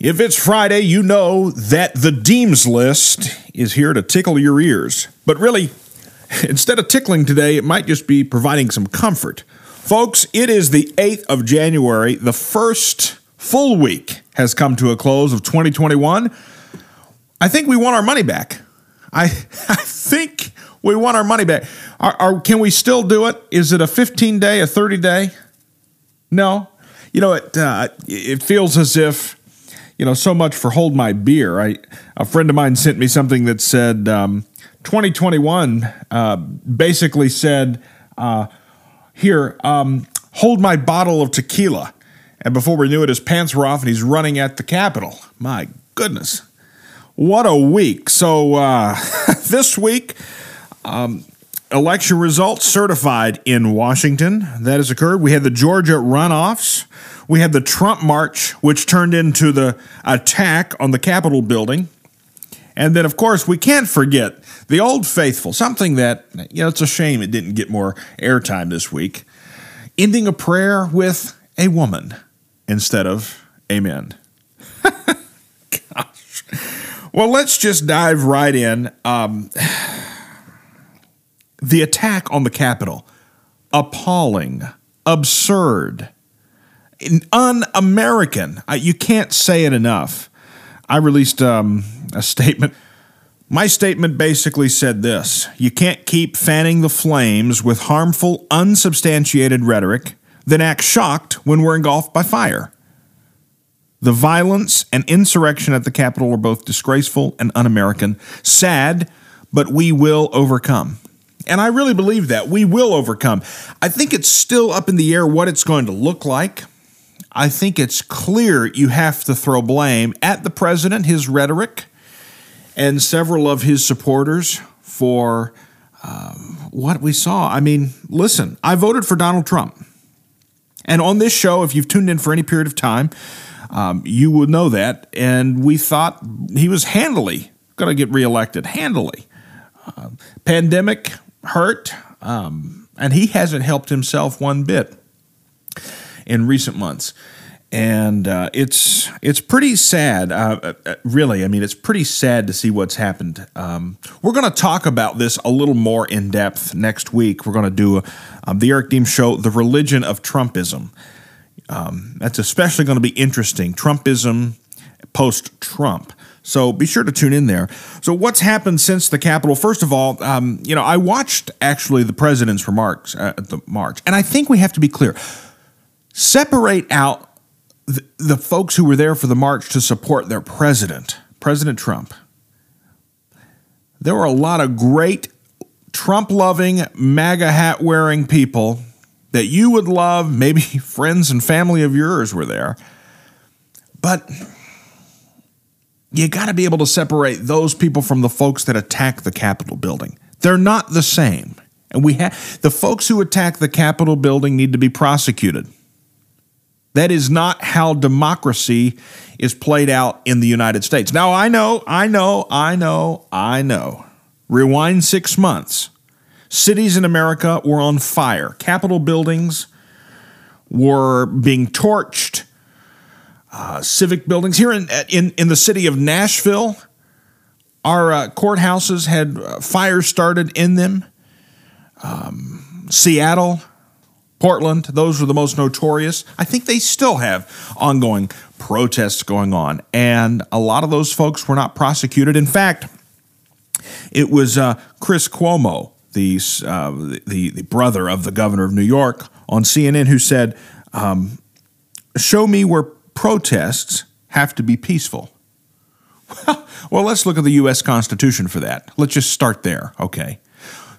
If it's Friday, you know that the Deems list is here to tickle your ears. But really, instead of tickling today, it might just be providing some comfort. Folks, it is the 8th of January. The first full week has come to a close of 2021. I think we want our money back. I, I think we want our money back. Are, are, can we still do it? Is it a 15 day, a 30 day? No. You know, it, uh, it feels as if you know, so much for hold my beer. I a friend of mine sent me something that said um, 2021 uh, basically said uh, here um, hold my bottle of tequila. And before we knew it, his pants were off and he's running at the Capitol. My goodness. What a week. So, uh, this week, um, election results certified in Washington. That has occurred. We had the Georgia runoffs. We had the Trump March, which turned into the attack on the Capitol building. And then, of course, we can't forget the Old Faithful, something that, you know, it's a shame it didn't get more airtime this week. Ending a prayer with a woman instead of amen. Gosh. Well, let's just dive right in. Um, the attack on the Capitol appalling, absurd un American. You can't say it enough. I released um, a statement. My statement basically said this You can't keep fanning the flames with harmful, unsubstantiated rhetoric, then act shocked when we're engulfed by fire. The violence and insurrection at the Capitol are both disgraceful and un American. Sad, but we will overcome. And I really believe that. We will overcome. I think it's still up in the air what it's going to look like. I think it's clear you have to throw blame at the president, his rhetoric, and several of his supporters for um, what we saw. I mean, listen, I voted for Donald Trump. And on this show, if you've tuned in for any period of time, um, you would know that. And we thought he was handily going to get reelected, handily. Uh, pandemic hurt, um, and he hasn't helped himself one bit in recent months. And uh, it's it's pretty sad, uh, uh, uh, really. I mean, it's pretty sad to see what's happened. Um, we're going to talk about this a little more in depth next week. We're going to do um, the Eric Deems show, "The Religion of Trumpism." Um, that's especially going to be interesting. Trumpism post Trump. So be sure to tune in there. So what's happened since the Capitol? First of all, um, you know, I watched actually the president's remarks at the march, and I think we have to be clear separate out the, the folks who were there for the march to support their president, President Trump. There were a lot of great Trump loving, MAGA hat wearing people that you would love. Maybe friends and family of yours were there. But you got to be able to separate those people from the folks that attack the Capitol building. They're not the same. And we have the folks who attack the Capitol building need to be prosecuted. That is not how democracy is played out in the United States. Now, I know, I know, I know, I know. Rewind six months. Cities in America were on fire. Capitol buildings were being torched. Uh, civic buildings here in, in, in the city of Nashville, our uh, courthouses had uh, fires started in them. Um, Seattle, Portland, those were the most notorious. I think they still have ongoing protests going on. And a lot of those folks were not prosecuted. In fact, it was uh, Chris Cuomo, the, uh, the, the brother of the governor of New York, on CNN who said, um, Show me where protests have to be peaceful. well, let's look at the U.S. Constitution for that. Let's just start there, okay?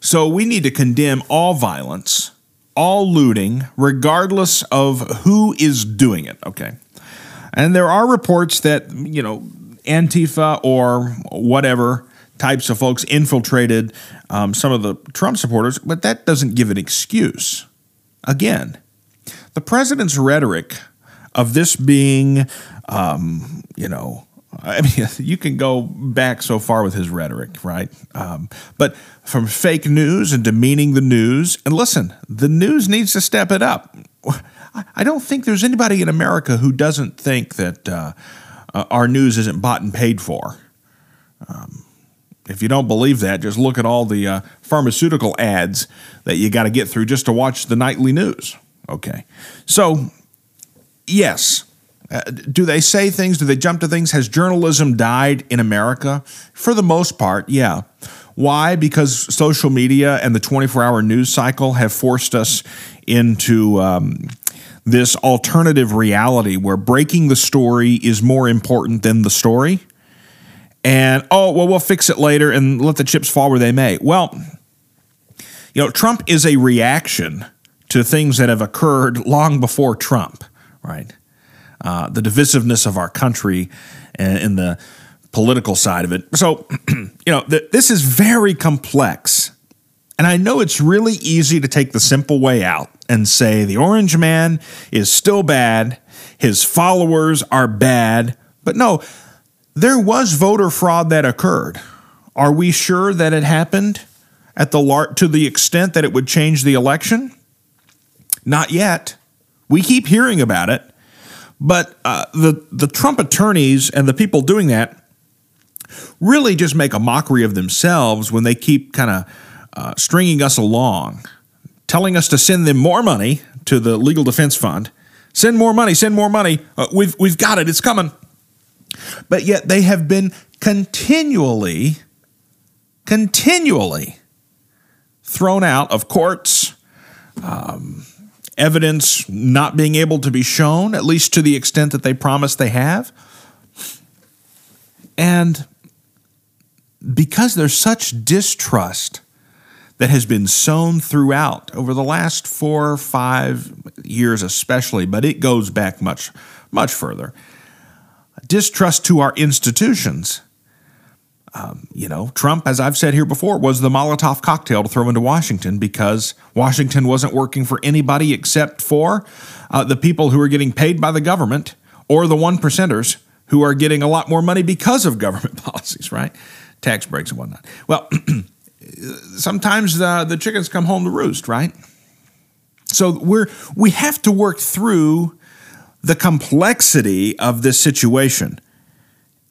So we need to condemn all violence all looting, regardless of who is doing it. Okay. And there are reports that, you know, Antifa or whatever types of folks infiltrated um, some of the Trump supporters, but that doesn't give an excuse. Again, the president's rhetoric of this being, um, you know, I mean, you can go back so far with his rhetoric, right? Um, but from fake news and demeaning the news, and listen, the news needs to step it up. I don't think there's anybody in America who doesn't think that uh, uh, our news isn't bought and paid for. Um, if you don't believe that, just look at all the uh, pharmaceutical ads that you got to get through just to watch the nightly news. Okay. So, yes. Uh, do they say things? Do they jump to things? Has journalism died in America? For the most part, yeah. Why? Because social media and the 24 hour news cycle have forced us into um, this alternative reality where breaking the story is more important than the story. And, oh, well, we'll fix it later and let the chips fall where they may. Well, you know, Trump is a reaction to things that have occurred long before Trump, right? Uh, the divisiveness of our country and, and the political side of it. So, you know, th- this is very complex. And I know it's really easy to take the simple way out and say the orange man is still bad, his followers are bad. But no, there was voter fraud that occurred. Are we sure that it happened at the lar- to the extent that it would change the election? Not yet. We keep hearing about it, but uh, the the Trump attorneys and the people doing that really just make a mockery of themselves when they keep kind of uh, stringing us along, telling us to send them more money to the legal defense fund. Send more money, send more money. Uh, we've, we've got it, it's coming. But yet they have been continually, continually thrown out of courts, um, evidence not being able to be shown, at least to the extent that they promise they have. And because there's such distrust that has been sown throughout over the last four or five years, especially, but it goes back much, much further. Distrust to our institutions. Um, you know, Trump, as I've said here before, was the Molotov cocktail to throw into Washington because Washington wasn't working for anybody except for uh, the people who are getting paid by the government or the one percenters who are getting a lot more money because of government policies, right? tax breaks and whatnot. Well, sometimes the, the chickens come home to roost, right? So we're we have to work through the complexity of this situation.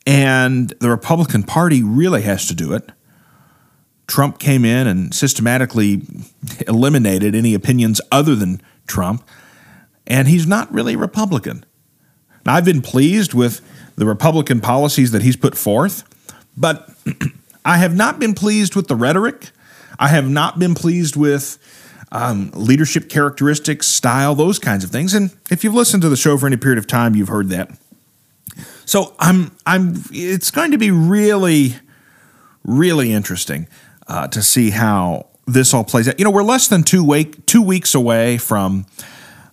And the Republican Party really has to do it. Trump came in and systematically eliminated any opinions other than Trump, and he's not really Republican. Now, I've been pleased with the Republican policies that he's put forth. But I have not been pleased with the rhetoric. I have not been pleased with um, leadership characteristics, style, those kinds of things. And if you've listened to the show for any period of time, you've heard that. So I'm I'm. It's going to be really, really interesting uh, to see how this all plays out. You know, we're less than two week two weeks away from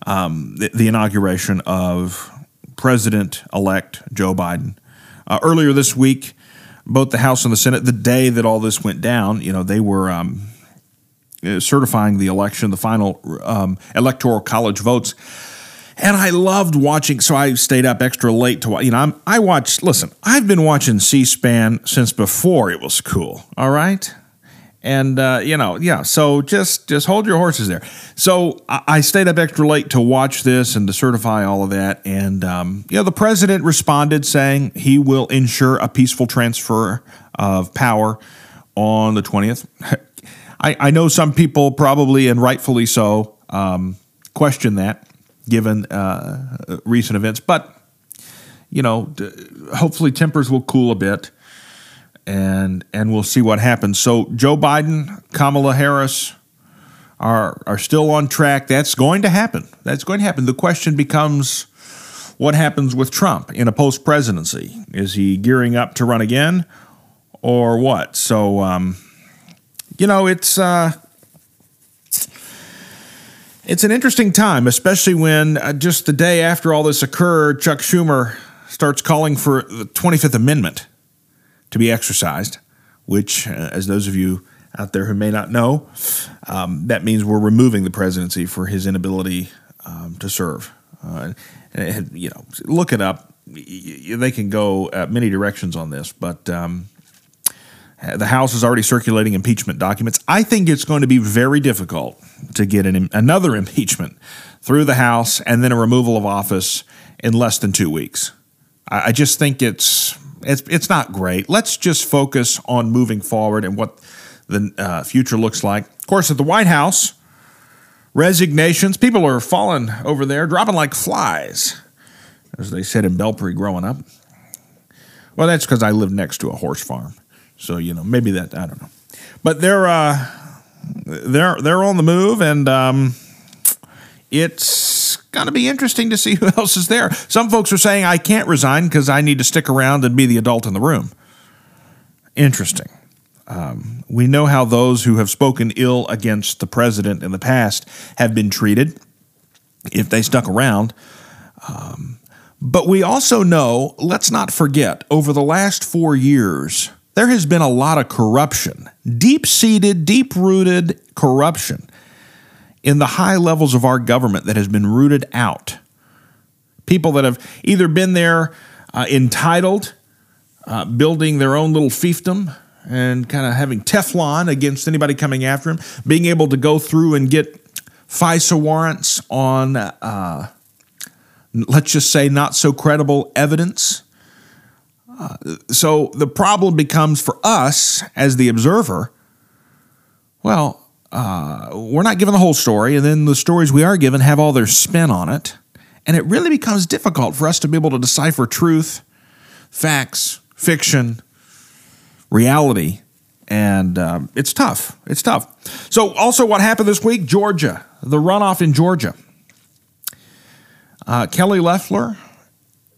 um, the, the inauguration of President elect Joe Biden. Uh, earlier this week, both the House and the Senate, the day that all this went down, you know, they were um, certifying the election, the final um, electoral college votes. And I loved watching, so I stayed up extra late to watch. You know, I'm, I watched, listen, I've been watching C SPAN since before it was cool, all right? and uh, you know, yeah. So just just hold your horses there. So I, I, stayed up extra late to watch this and to certify all of that. And um, you know, the president responded saying he will ensure a peaceful transfer of power on the twentieth. I, I, know some people probably and rightfully so um, question that given uh, recent events, but you know, hopefully tempers will cool a bit and and we'll see what happens. So Joe Biden, Kamala Harris are are still on track. That's going to happen. That's going to happen. The question becomes what happens with Trump in a post presidency? Is he gearing up to run again or what? So um, you know, it's uh, it's an interesting time, especially when uh, just the day after all this occurred, Chuck Schumer starts calling for the 25th Amendment to be exercised, which, uh, as those of you out there who may not know, um, that means we're removing the presidency for his inability um, to serve. Uh, and, you know, look it up. They can go uh, many directions on this, but um, the House is already circulating impeachment documents. I think it's going to be very difficult to get an, another impeachment through the House and then a removal of office in less than two weeks. I, I just think it's it's it's not great. Let's just focus on moving forward and what the uh, future looks like. Of course, at the White House, resignations. People are falling over there, dropping like flies, as they said in Belpre growing up. Well, that's because I live next to a horse farm, so you know maybe that I don't know, but they're uh, they're they're on the move, and um, it's to be interesting to see who else is there. Some folks are saying I can't resign because I need to stick around and be the adult in the room. Interesting. Um, we know how those who have spoken ill against the president in the past have been treated if they stuck around. Um, but we also know, let's not forget, over the last four years, there has been a lot of corruption, deep seated, deep rooted corruption in the high levels of our government that has been rooted out. People that have either been there uh, entitled, uh, building their own little fiefdom, and kind of having Teflon against anybody coming after him, being able to go through and get FISA warrants on, uh, let's just say, not so credible evidence. So the problem becomes for us as the observer well, uh, we're not given the whole story, and then the stories we are given have all their spin on it. And it really becomes difficult for us to be able to decipher truth, facts, fiction, reality. And um, it's tough. It's tough. So, also, what happened this week? Georgia, the runoff in Georgia. Uh, Kelly Loeffler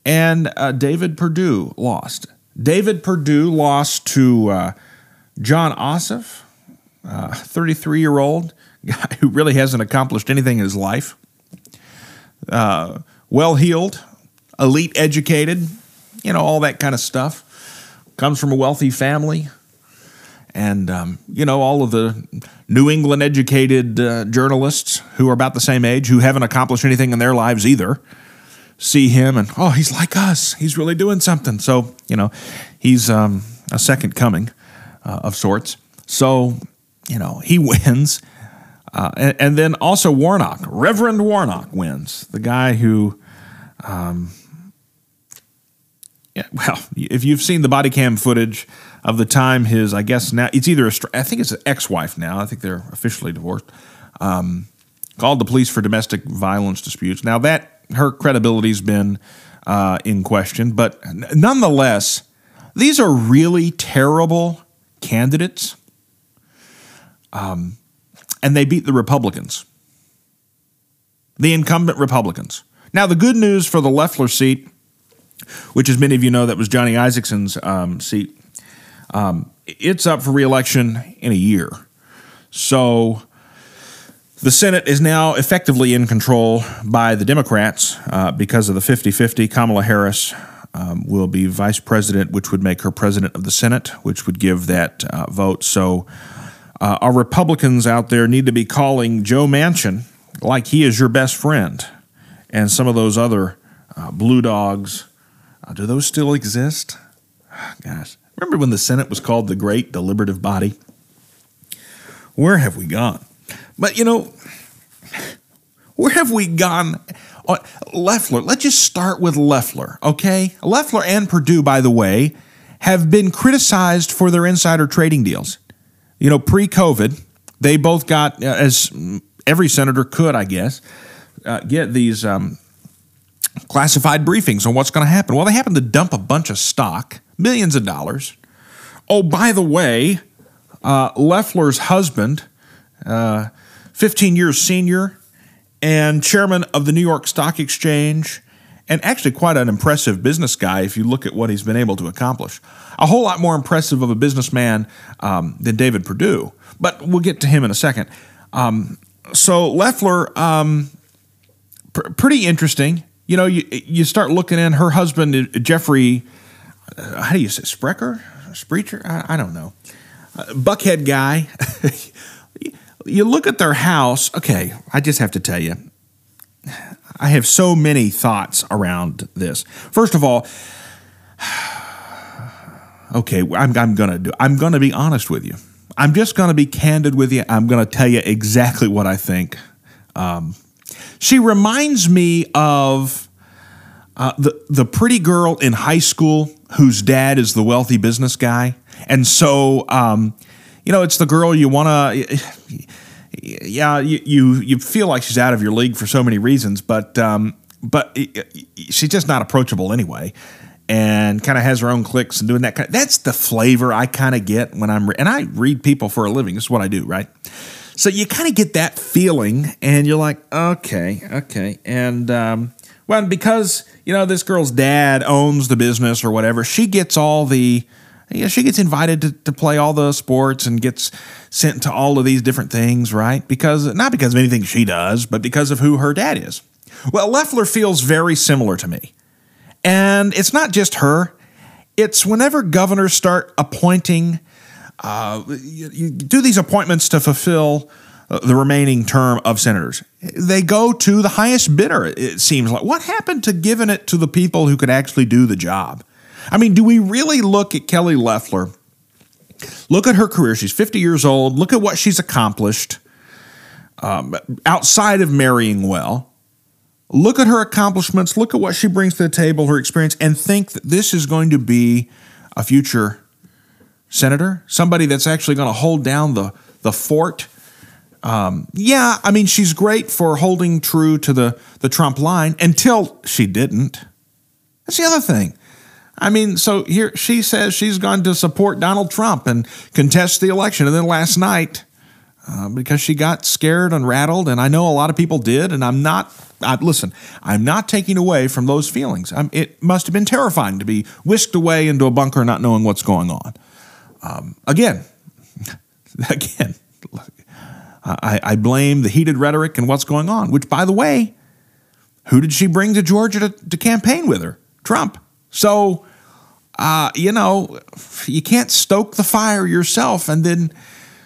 and uh, David Perdue lost. David Perdue lost to uh, Jon Ossoff, 33 year old guy who really hasn't accomplished anything in his life. Uh, well heeled, elite educated, you know, all that kind of stuff comes from a wealthy family, and um, you know all of the New England educated uh, journalists who are about the same age who haven't accomplished anything in their lives either see him and oh he's like us he's really doing something so you know he's um, a second coming uh, of sorts so you know he wins uh, and, and, then also Warnock Reverend Warnock wins the guy who um, yeah, well, if you've seen the body cam footage of the time his, I guess now it's either a, I think it's an ex-wife now. I think they're officially divorced. Um, called the police for domestic violence disputes. Now that her credibility's been uh, in question, but nonetheless, these are really terrible candidates. Um, and they beat the Republicans, the incumbent Republicans. Now, the good news for the Loeffler seat which, as many of you know, that was Johnny Isakson's um, seat. Um, it's up for reelection in a year. So the Senate is now effectively in control by the Democrats uh, because of the 50 50. Kamala Harris um, will be vice president, which would make her president of the Senate, which would give that uh, vote. So uh, our Republicans out there need to be calling Joe Manchin like he is your best friend and some of those other uh, blue dogs uh, do those still exist? Gosh, remember when the Senate was called the Great Deliberative Body? Where have we gone? But you know, where have we gone? Loeffler, let's just start with Loeffler, okay? Loeffler and Perdue, by the way, have been criticized for their insider trading deals. You know, pre COVID, they both got, uh, as every senator could, I guess, uh, get these um, classified briefings on what's going to happen. Well, they happened to dump a bunch of stock, millions of dollars. Oh, by the way, uh, Loeffler's husband, uh, 15 years senior, and chairman of the New York Stock Exchange, and actually quite an impressive business guy if you look at what he's been able to accomplish. A whole lot more impressive of a businessman um, than David Perdue, but we'll get to him in a second. Um, so Loeffler, um, pr- pretty interesting you know, you you start looking in her husband uh, Jeffrey. Uh, how do you say Sprecher? Spreacher? I, I don't know. Uh, Buckhead guy. you look at their house. Okay, I just have to tell you, I have so many thoughts around this. First of all, okay, I'm, I'm gonna do. I'm gonna be honest with you. I'm just gonna be candid with you. I'm gonna tell you exactly what I think. Um, she reminds me of Uh, the the pretty girl in high school whose dad is the wealthy business guy, and so um, you know it's the girl you want to. Yeah, you, you you feel like she's out of your league for so many reasons, but um, but she's just not approachable anyway and kind of has her own clicks and doing that kind of, that's the flavor I kind of get when I'm and I read people for a living. This is what I do, right? So you kind of get that feeling, and you're like, okay, okay, and um, well, because you know this girl's dad owns the business or whatever, she gets all the. Yeah, she gets invited to, to play all the sports and gets sent to all of these different things, right? Because not because of anything she does, but because of who her dad is. Well, Loeffler feels very similar to me. And it's not just her, it's whenever governors start appointing, uh, you, you do these appointments to fulfill uh, the remaining term of senators. They go to the highest bidder, it seems like. What happened to giving it to the people who could actually do the job? I mean, do we really look at Kelly Loeffler? Look at her career. She's 50 years old. Look at what she's accomplished um, outside of marrying well look at her accomplishments, look at what she brings to the table, her experience, and think that this is going to be a future senator, somebody that's actually going to hold down the, the fort. Um, yeah, I mean, she's great for holding true to the, the Trump line until she didn't. That's the other thing. I mean, so here she says she's going to support Donald Trump and contest the election. And then last night, uh, because she got scared and rattled, and I know a lot of people did, and I'm not I, listen, I'm not taking away from those feelings. I'm, it must have been terrifying to be whisked away into a bunker not knowing what's going on. Um, again, again, I, I, blame the heated rhetoric and what's going on, which, by the way, who did she bring to Georgia to, to campaign with her? Trump. So, uh, you know, you can't stoke the fire yourself and then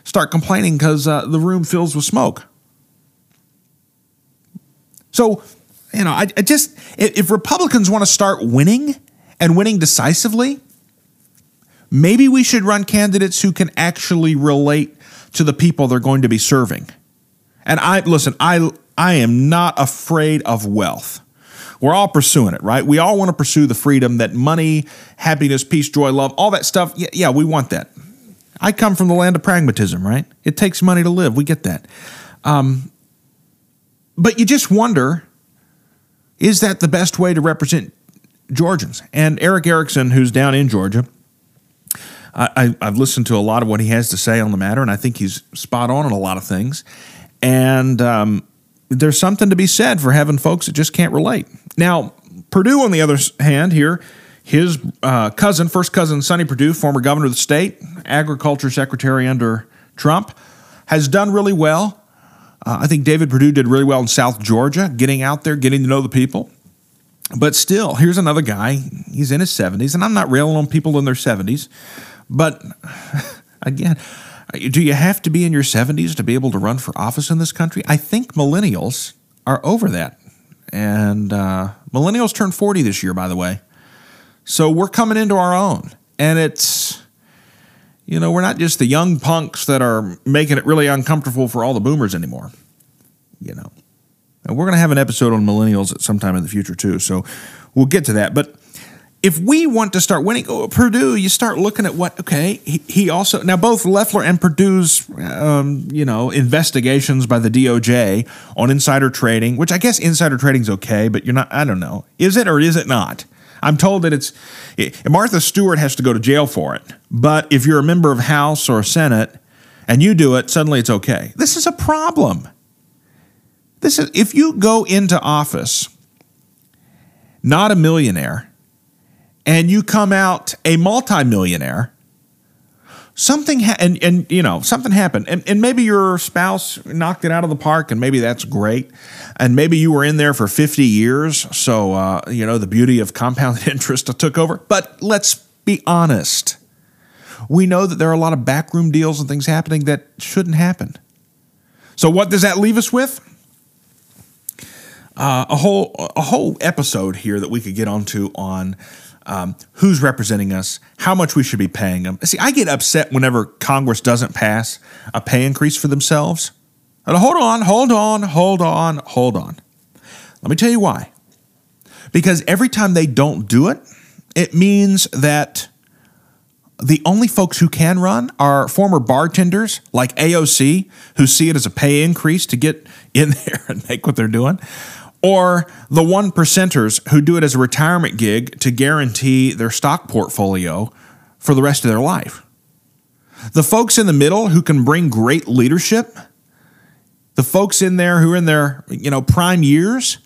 start complaining because uh, the room fills with smoke. So, you know, I, I just, if Republicans want to start winning and winning decisively, maybe we should run candidates who can actually relate to the people they're going to be serving. And I, listen, I, I am not afraid of wealth. We're all pursuing it, right? We all want to pursue the freedom that money, happiness, peace, joy, love, all that stuff. Yeah, yeah, we want that. I come from the land of pragmatism, right? It takes money to live. We get that. Um, but you just wonder is that the best way to represent Georgians? And Erick Erickson, who's down in Georgia, I, have listened to a lot of what he has to say on the matter, and I think he's spot on on a lot of things. And um, there's something to be said for having folks that just can't relate. Now, Perdue, on the other hand, here, his uh, cousin, first cousin Sonny Perdue, former governor of the state, agriculture secretary under Trump, has done really well. Uh, I think David Perdue did really well in South Georgia, getting out there, getting to know the people. But still, here's another guy. He's in his 70s, and I'm not railing on people in their 70s. But again, do you have to be in your 70s to be able to run for office in this country? I think millennials are over that. And uh, millennials turn 40 this year, by the way. So we're coming into our own. And it's you know, we're not just the young punks that are making it really uncomfortable for all the boomers anymore. You know, and we're going to have an episode on millennials at some time in the future too. So we'll get to that. But if we want to start winning, oh, Perdue, you start looking at what, okay, he, he also, now both Loeffler and Perdue's, um, you know, investigations by the DOJ on insider trading, which I guess insider trading's okay, but you're not, I don't know. Is it or is it not? I'm told that it's Martha Stewart has to go to jail for it. But if you're a member of House or Senate and you do it, suddenly it's okay. This is a problem. This is if you go into office not a millionaire and you come out a multimillionaire, something ha- and and you know something happened. And, and maybe your spouse knocked it out of the park and maybe that's great. And maybe you were in there for 50 years so uh, you know the beauty of compounded interest took over. But let's be honest. We know that there are a lot of backroom deals and things happening that shouldn't happen. So what does that leave us with? Uh, a whole a whole episode here that we could get onto on um, who's representing us, how much we should be paying them. See, I get upset whenever Congress doesn't pass a pay increase for themselves. And hold on, hold on, hold on, hold on. Let me tell you why. Because every time they don't do it, it means that the only folks who can run are former bartenders like AOC, who see it as a pay increase to get in there and make what they're doing, or the one percenters who do it as a retirement gig to guarantee their stock portfolio for the rest of their life. The folks in the middle who can bring great leadership, the folks in there who are in their, you know, prime years,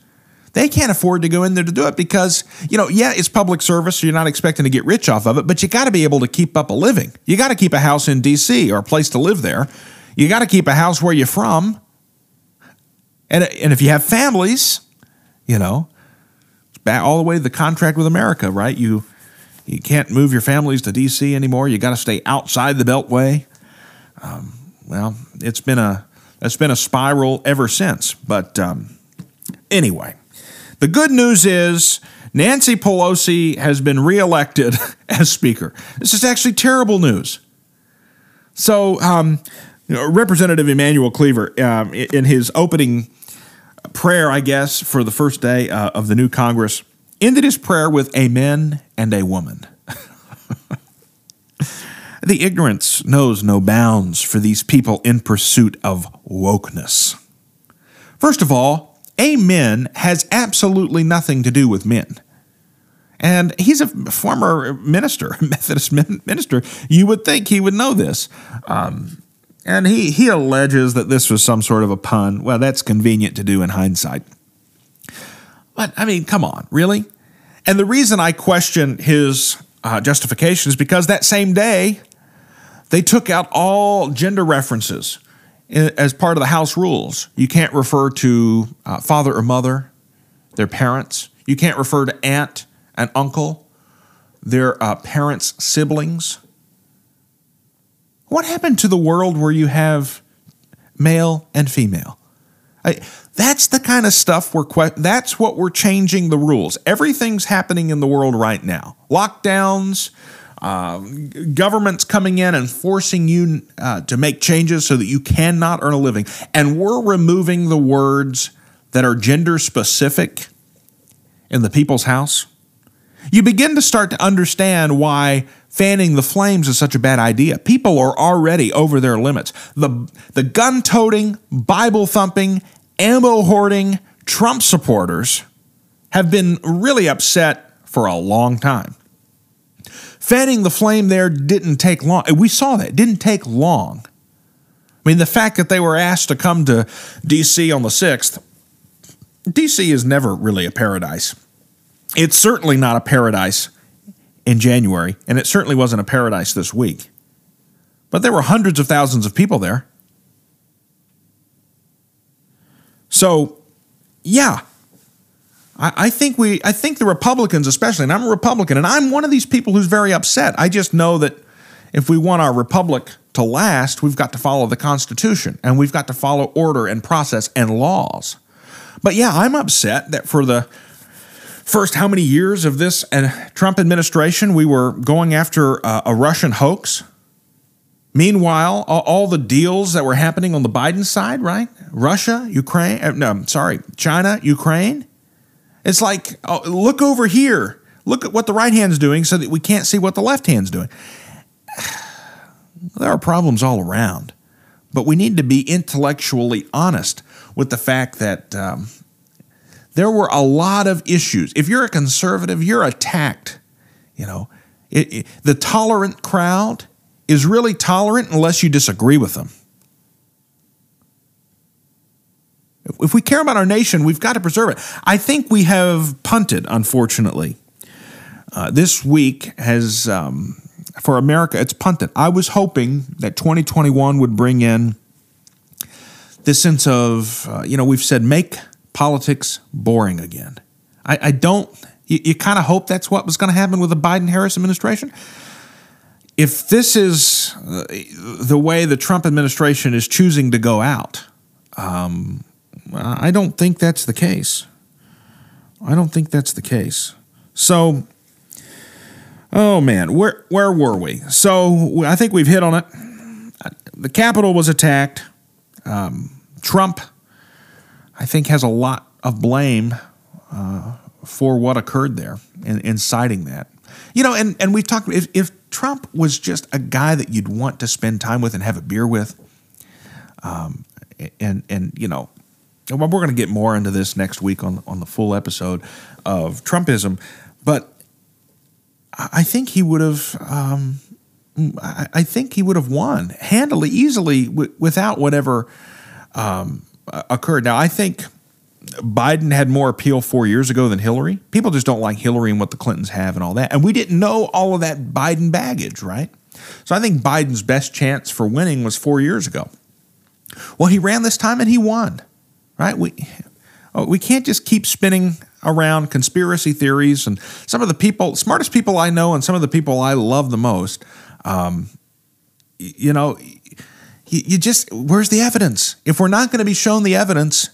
they can't afford to go in there to do it because, you know, yeah, it's public service, so you're not expecting to get rich off of it, but you got to be able to keep up a living. You got to keep a house in DC or a place to live there. You got to keep a house where you're from. And, and if you have families, you know, back all the way to the contract with America, right? You you can't move your families to DC anymore. You got to stay outside the Beltway. Um, well, it's been a it's been a spiral ever since. But um, anyway, the good news is Nancy Pelosi has been reelected as Speaker. This is actually terrible news. So, um, you know, Representative Emanuel Cleaver, um, in his opening prayer, I guess, for the first day uh, of the new Congress, ended his prayer with Amen and a woman. the ignorance knows no bounds for these people in pursuit of wokeness. First of all, Amen has absolutely nothing to do with men. And he's a former minister, Methodist minister. You would think he would know this. Um, and he, he alleges that this was some sort of a pun. Well, that's convenient to do in hindsight. But I mean, come on, really? And the reason I question his uh, justification is because that same day, they took out all gender references as part of the house rules. You can't refer to uh, father or mother, their parents. You can't refer to aunt and uncle, their uh, parents' siblings. What happened to the world where you have male and female? I, that's the kind of stuff we're que- that's what we're changing the rules. Everything's happening in the world right now. Lockdowns, uh, governments coming in and forcing you uh, to make changes so that you cannot earn a living. And we're removing the words that are gender specific in the people's house. You begin to start to understand why fanning the flames is such a bad idea. People are already over their limits. The, the gun toting, Bible thumping, ammo hoarding Trump supporters have been really upset for a long time. Fanning the flame there didn't take long. We saw that. It didn't take long. I mean, the fact that they were asked to come to D.C. on the 6th, D.C. is never really a paradise. It's certainly not a paradise in January, and it certainly wasn't a paradise this week. But there were hundreds of thousands of people there. So, yeah, I, I think we, I think the Republicans, especially, and I'm a Republican, and I'm one of these people who's very upset. I just know that if we want our republic to last, we've got to follow the Constitution and we've got to follow order and process and laws. But yeah, I'm upset that for the first how many years of this uh, Trump administration, we were going after uh, a Russian hoax. Meanwhile, all the deals that were happening on the Biden side, right? Russia, Ukraine, uh, no, sorry, China, Ukraine. It's like, oh, look over here. Look at what the right hand's doing so that we can't see what the left hand's doing. There are problems all around, but we need to be intellectually honest with the fact that um, there were a lot of issues. If you're a conservative, you're attacked. You know, it, it, the tolerant crowd is really tolerant unless you disagree with them. If we care about our nation, we've got to preserve it. I think we have punted, unfortunately. Uh, this week has, um, for America, it's punted. I was hoping that 2021 would bring in this sense of, uh, you know, we've said make politics boring again. I, I don't, you, you kind of hope that's what was going to happen with the Biden Harris administration. If this is uh, the way the Trump administration is choosing to go out, um, I don't think that's the case. I don't think that's the case. So, oh man, where where were we? So I think we've hit on it. The Capitol was attacked. Um, Trump, I think, has a lot of blame uh, for what occurred there in, inciting that. You know, and, and we've talked, if, if Trump was just a guy that you'd want to spend time with and have a beer with, um, and, and, you know, we're going to get more into this next week on, on the full episode of Trumpism, but I think he would have, um, I think he would have won handily, easily, w- without whatever um, occurred. Now, I think Biden had more appeal four years ago than Hillary. People just don't like Hillary and what the Clintons have and all that. And we didn't know all of that Biden baggage, right? So I think Biden's best chance for winning was four years ago. Well, he ran this time and he won, right? We, oh, we can't just keep spinning around conspiracy theories and some of the people, smartest people I know and some of the people I love the most. Um, you know, you, just, where's the evidence? If we're not going to be shown the evidence,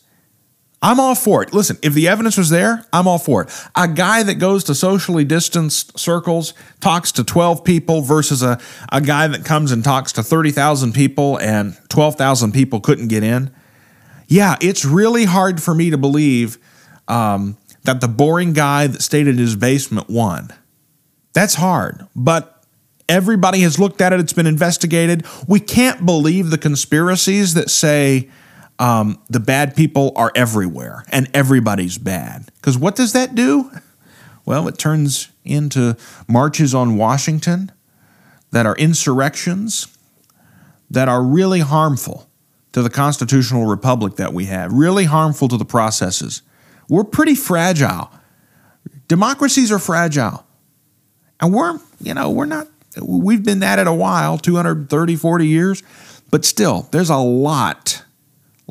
I'm all for it. Listen, if the evidence was there, I'm all for it. A guy that goes to socially distanced circles, talks to 12 people versus a, a guy that comes and talks to 30,000 people and 12,000 people couldn't get in. Yeah, it's really hard for me to believe um, that the boring guy that stayed in his basement won. That's hard, but everybody has looked at it, it's been investigated. We can't believe the conspiracies that say, um, the bad people are everywhere and everybody's bad. Because what does that do? Well, it turns into marches on Washington that are insurrections that are really harmful to the constitutional republic that we have, really harmful to the processes. We're pretty fragile. Democracies are fragile. And we're, you know, we're not, we've been at it a while 230, 40 years, but still, there's a lot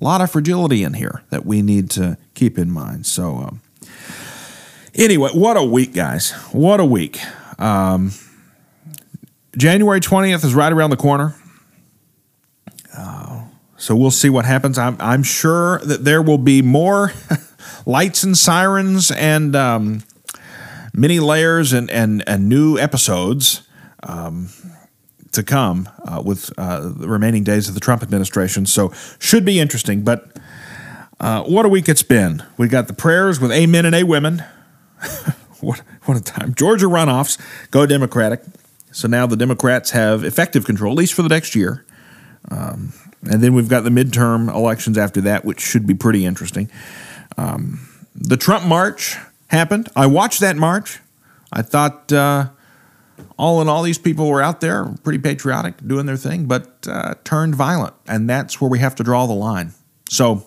a lot of fragility in here that we need to keep in mind. So, um, anyway, what a week, guys! What a week. Um, January twentieth is right around the corner. Uh, so we'll see what happens. I'm, I'm sure that there will be more lights and sirens and um, many layers and, and, and new episodes. Um, to come uh, with uh, the remaining days of the Trump administration. So should be interesting. But uh, what a week it's been. We got the prayers with amen and a women. what what a time. Georgia runoffs go Democratic. So now the Democrats have effective control, at least for the next year. Um, and then we've got the midterm elections after that, which should be pretty interesting. Um, the Trump march happened. I watched that march. I thought uh, all in all, these people were out there, pretty patriotic, doing their thing, but uh, turned violent. And that's where we have to draw the line. So,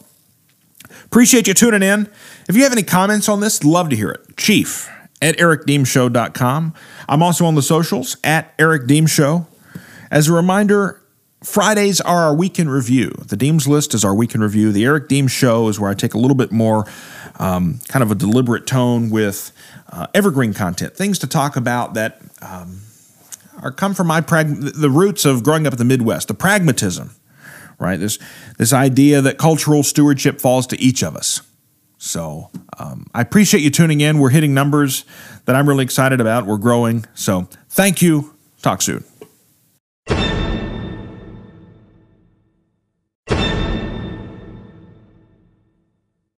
appreciate you tuning in. If you have any comments on this, love to hear it. Chief at ericdeemshow.com. I'm also on the socials at Eric Deems Show. As a reminder, Fridays are our weekend review. The Deems list is our weekend review. The Eric Deems Show is where I take a little bit more um, kind of a deliberate tone with uh, evergreen content, things to talk about that um, are come from my prag- the roots of growing up in the Midwest, the pragmatism, right? This this idea that cultural stewardship falls to each of us. So um, I appreciate you tuning in. We're hitting numbers that I'm really excited about. We're growing. So thank you. Talk soon.